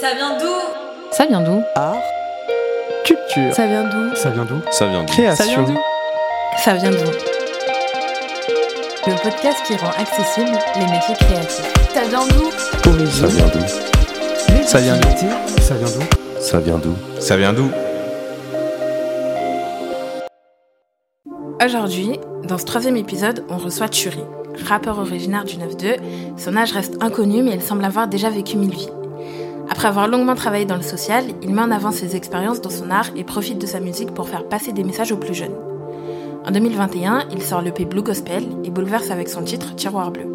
Ça vient d'où Ça vient d'où Art, culture. Ça vient d'où Ça vient d'où Ça vient d'où Ça vient Création. d'où Ça vient d'où Le podcast qui rend accessible les métiers créatifs. Ça vient d'où Ça vient d'où Ça vient d'où Ça vient d'où Ça vient d'où Ça vient d'où Aujourd'hui, dans ce troisième épisode, on reçoit Turi, rappeur originaire du 9-2. Son âge reste inconnu, mais il semble avoir déjà vécu mille vies. Après avoir longuement travaillé dans le social, il met en avant ses expériences dans son art et profite de sa musique pour faire passer des messages aux plus jeunes. En 2021, il sort l'EP Blue Gospel et bouleverse avec son titre Tiroir Bleu.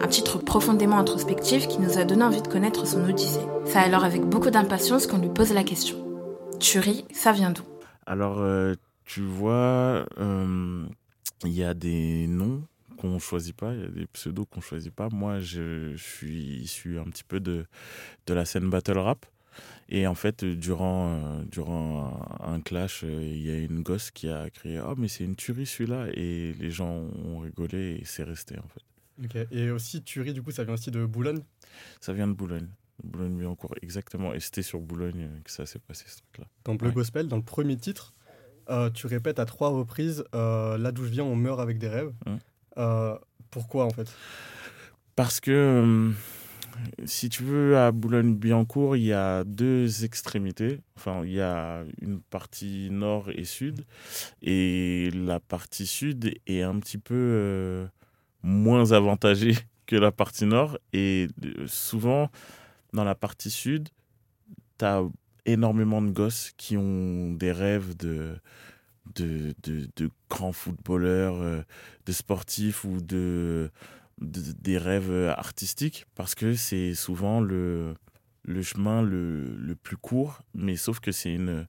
Un titre profondément introspectif qui nous a donné envie de connaître son odyssée. C'est alors avec beaucoup d'impatience qu'on lui pose la question. Turi, ça vient d'où? Alors, euh, tu vois, euh, il y a des noms qu'on choisit pas, il y a des pseudos qu'on choisit pas. Moi, je, je suis issu un petit peu de, de la scène battle rap. Et en fait, durant, euh, durant un, un clash, euh, il y a une gosse qui a crié Oh, mais c'est une tuerie celui-là Et les gens ont rigolé et c'est resté en fait. Ok. Et aussi, Thury, du coup, ça vient aussi de Boulogne? Ça vient de Boulogne. Boulogne-Billancourt, exactement. Et c'était sur Boulogne que ça s'est passé ce truc-là. Dans Bleu Ouais. Gospel, dans le premier titre, euh, tu répètes à trois reprises Là d'où je viens, on meurt avec des rêves. Hum. Euh, pourquoi en fait? Parce que, euh, si tu veux, à Boulogne-Billancourt, il y a deux extrémités. Enfin, il y a une partie nord et sud. Et la partie sud est un petit peu euh, moins avantagée que la partie nord. Et souvent, dans la partie sud, tu as énormément de gosses qui ont des rêves de, de, de, grands footballeurs, euh, de sportifs ou de, de- des rêves artistiques parce que c'est souvent le, le chemin le, le plus court, mais sauf que c'est une,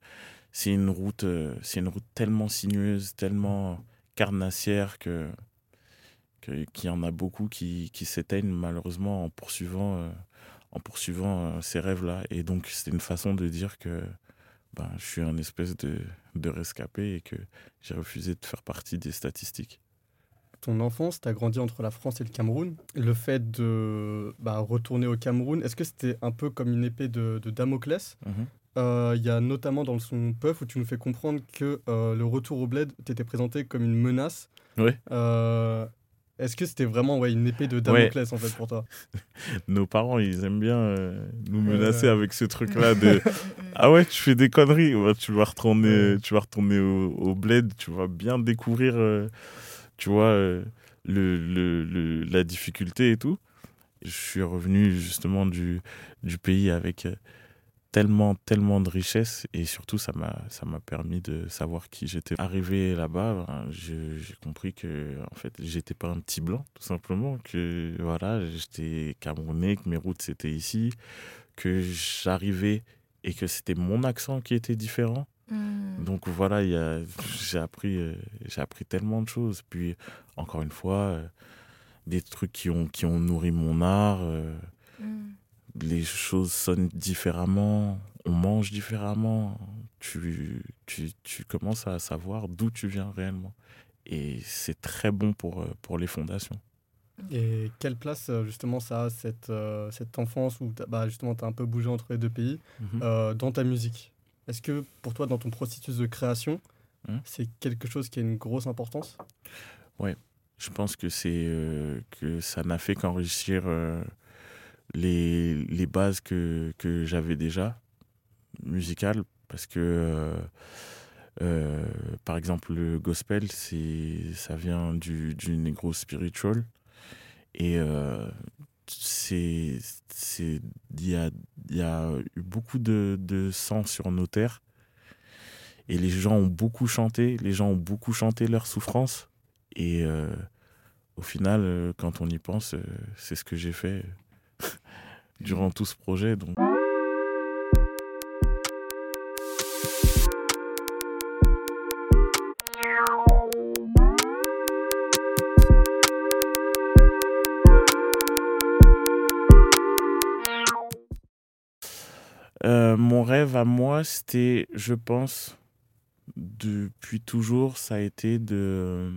c'est une, route, euh, c'est une route tellement sinueuse, tellement carnassière que qu'il y en a beaucoup qui, qui s'éteignent malheureusement en poursuivant, euh, en poursuivant ces rêves-là. Et donc, c'est une façon de dire que ben, je suis un espèce de, de rescapé et que j'ai refusé de faire partie des statistiques. Ton enfance, tu as grandi entre la France et le Cameroun. Le fait de bah, retourner au Cameroun, est-ce que c'était un peu comme une épée de, de Damoclès? Mhm. Euh, Il y a notamment dans son Puff où tu nous fais comprendre que euh, le retour au bled t'était présenté comme une menace. Ouais. Euh, Est-ce que c'était vraiment ouais, une épée de Damoclès en fait pour toi? Nos parents, ils aiment bien euh, nous Ouais, menacer ouais. avec ce truc-là de Ah ouais, tu fais des conneries, ouais, tu vas retourner, Ouais. tu vas retourner au, au bled, tu vas bien découvrir, euh, tu vois, euh, le, le- le- la difficulté et tout. Je suis revenu justement du, du pays avec euh, tellement, tellement de richesses et surtout, ça m'a ça m'a permis de savoir qui j'étais. Arrivé là-bas, ben, j'ai compris que en fait, j'étais pas un petit blanc, tout simplement, que voilà, j'étais camerounais, que mes routes c'était ici, que j'arrivais et que c'était mon accent qui était différent. Hmm. Donc voilà, il y a- j'ai appris, euh, j'ai appris tellement de choses. Puis encore une fois, euh, des trucs qui ont, qui ont nourri mon art. euh, Hmm. Les choses sonnent différemment, on mange différemment. Tu, tu, tu commences à savoir d'où tu viens réellement. Et c'est très bon pour, euh, pour les fondations. Et quelle place euh, justement ça a cette, euh, cette enfance où bah, justement tu as un peu bougé entre les deux pays Mhm. euh, dans ta musique? Est-ce que pour toi dans ton processus de création Mhm. c'est quelque chose qui a une grosse importance? Je pense que c'est euh, que ça n'a fait qu'enrichir euh, les, les bases que, que j'avais déjà musicales parce que euh, euh, par exemple le gospel ça vient du, du negro spiritual et euh, c'est il y a y a eu beaucoup de, de sang sur nos terres et les gens ont beaucoup chanté les gens ont beaucoup chanté leur souffrance et au final, quand on y pense, c'est ce que j'ai fait durant tout ce projet. Donc. Euh, mon rêve à moi, c'était, je pense, depuis toujours, ça a été de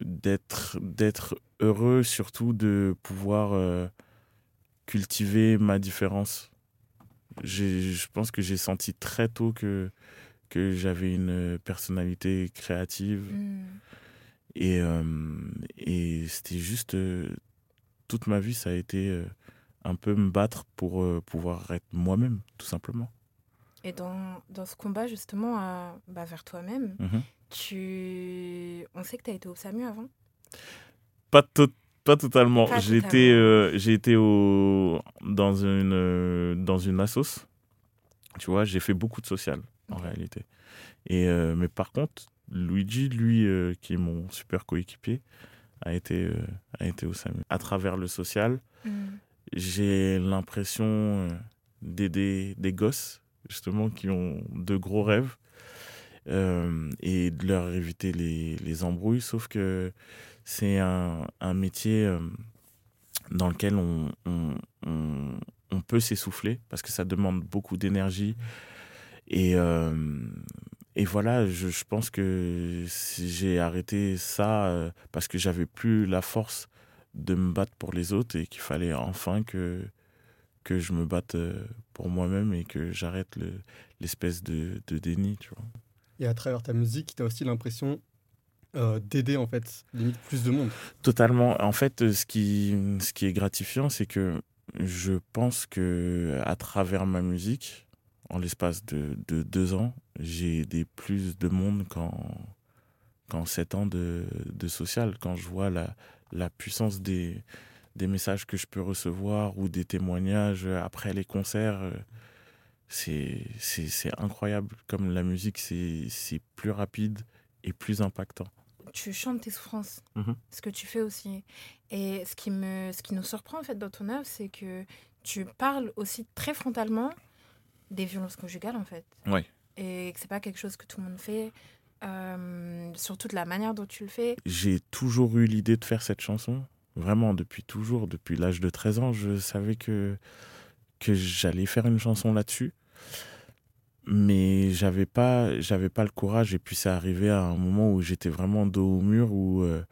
d'être d'être heureux, surtout de pouvoir euh, cultiver ma différence. Je pense que j'ai senti très tôt que, que j'avais une personnalité créative. Hmm. Et, euh, et c'était juste. euh, toute ma vie, ça a été euh, un peu me battre pour euh, pouvoir être moi-même, tout simplement. Et dans, dans ce combat, justement, à- bah, vers toi-même, Mhm. tu... on sait que tu as été au SAMU avant? Pas, to- pas totalement. J'ai été, euh, j'ai été au, dans, une, euh, dans une assos. Tu vois, j'ai fait beaucoup de social, en réalité. Et, euh, mais par contre, Luigi, lui, euh, qui est mon super coéquipier, a été, a été au SAMU. À travers le social, Hmm. j'ai l'impression d'aider des gosses, justement, qui ont de gros rêves et de leur éviter les, les embrouilles. Sauf que c'est un, métier euh, dans lequel on, peut s'essouffler parce que ça demande beaucoup d'énergie. Et, euh, voilà, je, pense que j'ai arrêté ça euh, parce que j'avais plus la force de me battre pour les autres et qu'il fallait enfin que, je me batte euh, pour moi-même et que j'arrête le- l'espèce de, déni. Et à travers ta musique, tu as aussi l'impression euh, d'aider en fait, plus de monde. Totalement. En fait, euh, ce qui, ce qui est gratifiant, c'est que je pense que à travers ma musique, en l'espace de, de deux ans, j'ai aidé plus de monde qu'en qu'en sept ans de, de social. Quand je vois la, la puissance des, des messages que je peux recevoir ou des témoignages après les concerts, euh, c'est incroyable. Comme la musique, c'est plus rapide et plus impactant. Tu chantes tes souffrances, Mhm. ce que tu fais aussi. Et ce qui, me, ce qui nous surprend en fait dans ton œuvre, c'est que tu parles aussi très frontalement des violences conjugales en fait. Et que c'est pas quelque chose que tout le monde fait, euh, surtout de la manière dont tu le fais. j'ai toujours eu l'idée de faire cette chanson. Vraiment, depuis toujours, depuis l'âge de 13 ans, je savais que, que j'allais faire une chanson là-dessus. Mais j'avais pas, j'avais pas le courage. Et puis, c'est arrivé à un moment où j'étais vraiment dos au mur, où euh,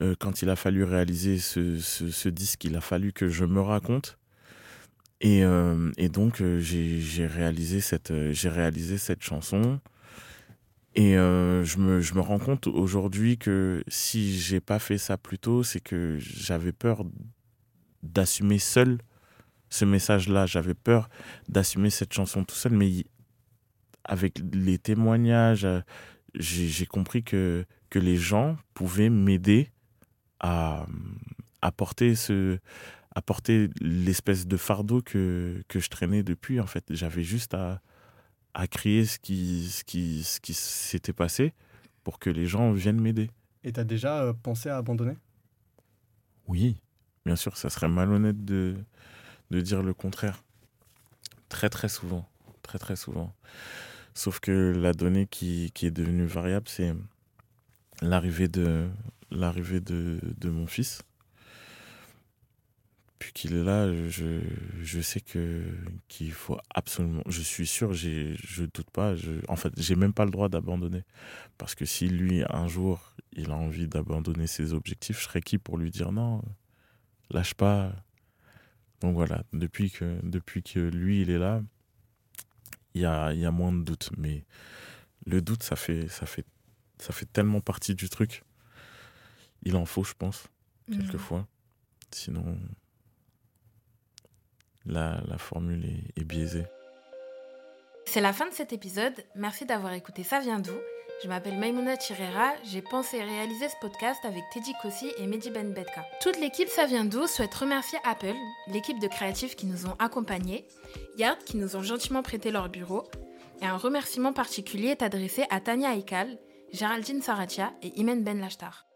euh, quand il a fallu réaliser ce, ce, disque, il a fallu que je me raconte. Et, euh, et donc, j'ai réalisé, cette, j'ai réalisé cette chanson. Et je, me, je me rends compte aujourd'hui que si j'ai pas fait ça plus tôt, c'est que j'avais peur d'assumer seul ce message-là. J'avais peur d'assumer cette chanson tout seul. Mais avec les témoignages, euh, j'ai compris que, que les gens pouvaient m'aider à, à porter ce à porter l'espèce de fardeau que, que je traînais depuis. En fait, j'avais juste à, à crier ce qui, ce qui, ce qui s'était passé pour que les gens viennent m'aider. Et tu as déjà euh, pensé à abandonner? Oui, bien sûr, ça serait malhonnête de, de dire le contraire. Très très souvent, très très souvent. Sauf que la donnée qui, qui est devenue variable, c'est l'arrivée de, l'arrivée de, de mon fils. Puis qu'il est là, je, je sais que qu'il faut absolument. Je suis sûr, je doute pas. Je, en fait, j'ai même pas le droit d'abandonner, parce que si lui un jour il a envie d'abandonner ses objectifs, je serais qui pour lui dire non, lâche pas. Donc voilà, depuis que lui il est là, il y a, y a moins de doute. Mais le doute, ça fait ça fait ça fait tellement partie du truc. Il en faut, je pense quelquefois. Sinon, la, formule est biaisée. C'est la fin de cet épisode. Merci d'avoir écouté Ça vient d'où Je m'appelle Maimouna Chirera. J'ai pensé et réalisé ce podcast avec Teddy Kossi et Mehdi Ben Bedka. Toute l'équipe Ça vient d'où souhaite remercier Apple, l'équipe de créatifs qui nous ont accompagnés, Yard qui nous ont gentiment prêté leur bureau, et un remerciement particulier est adressé à Tania Aikal, Géraldine Saratia et Imen Ben Lachtar.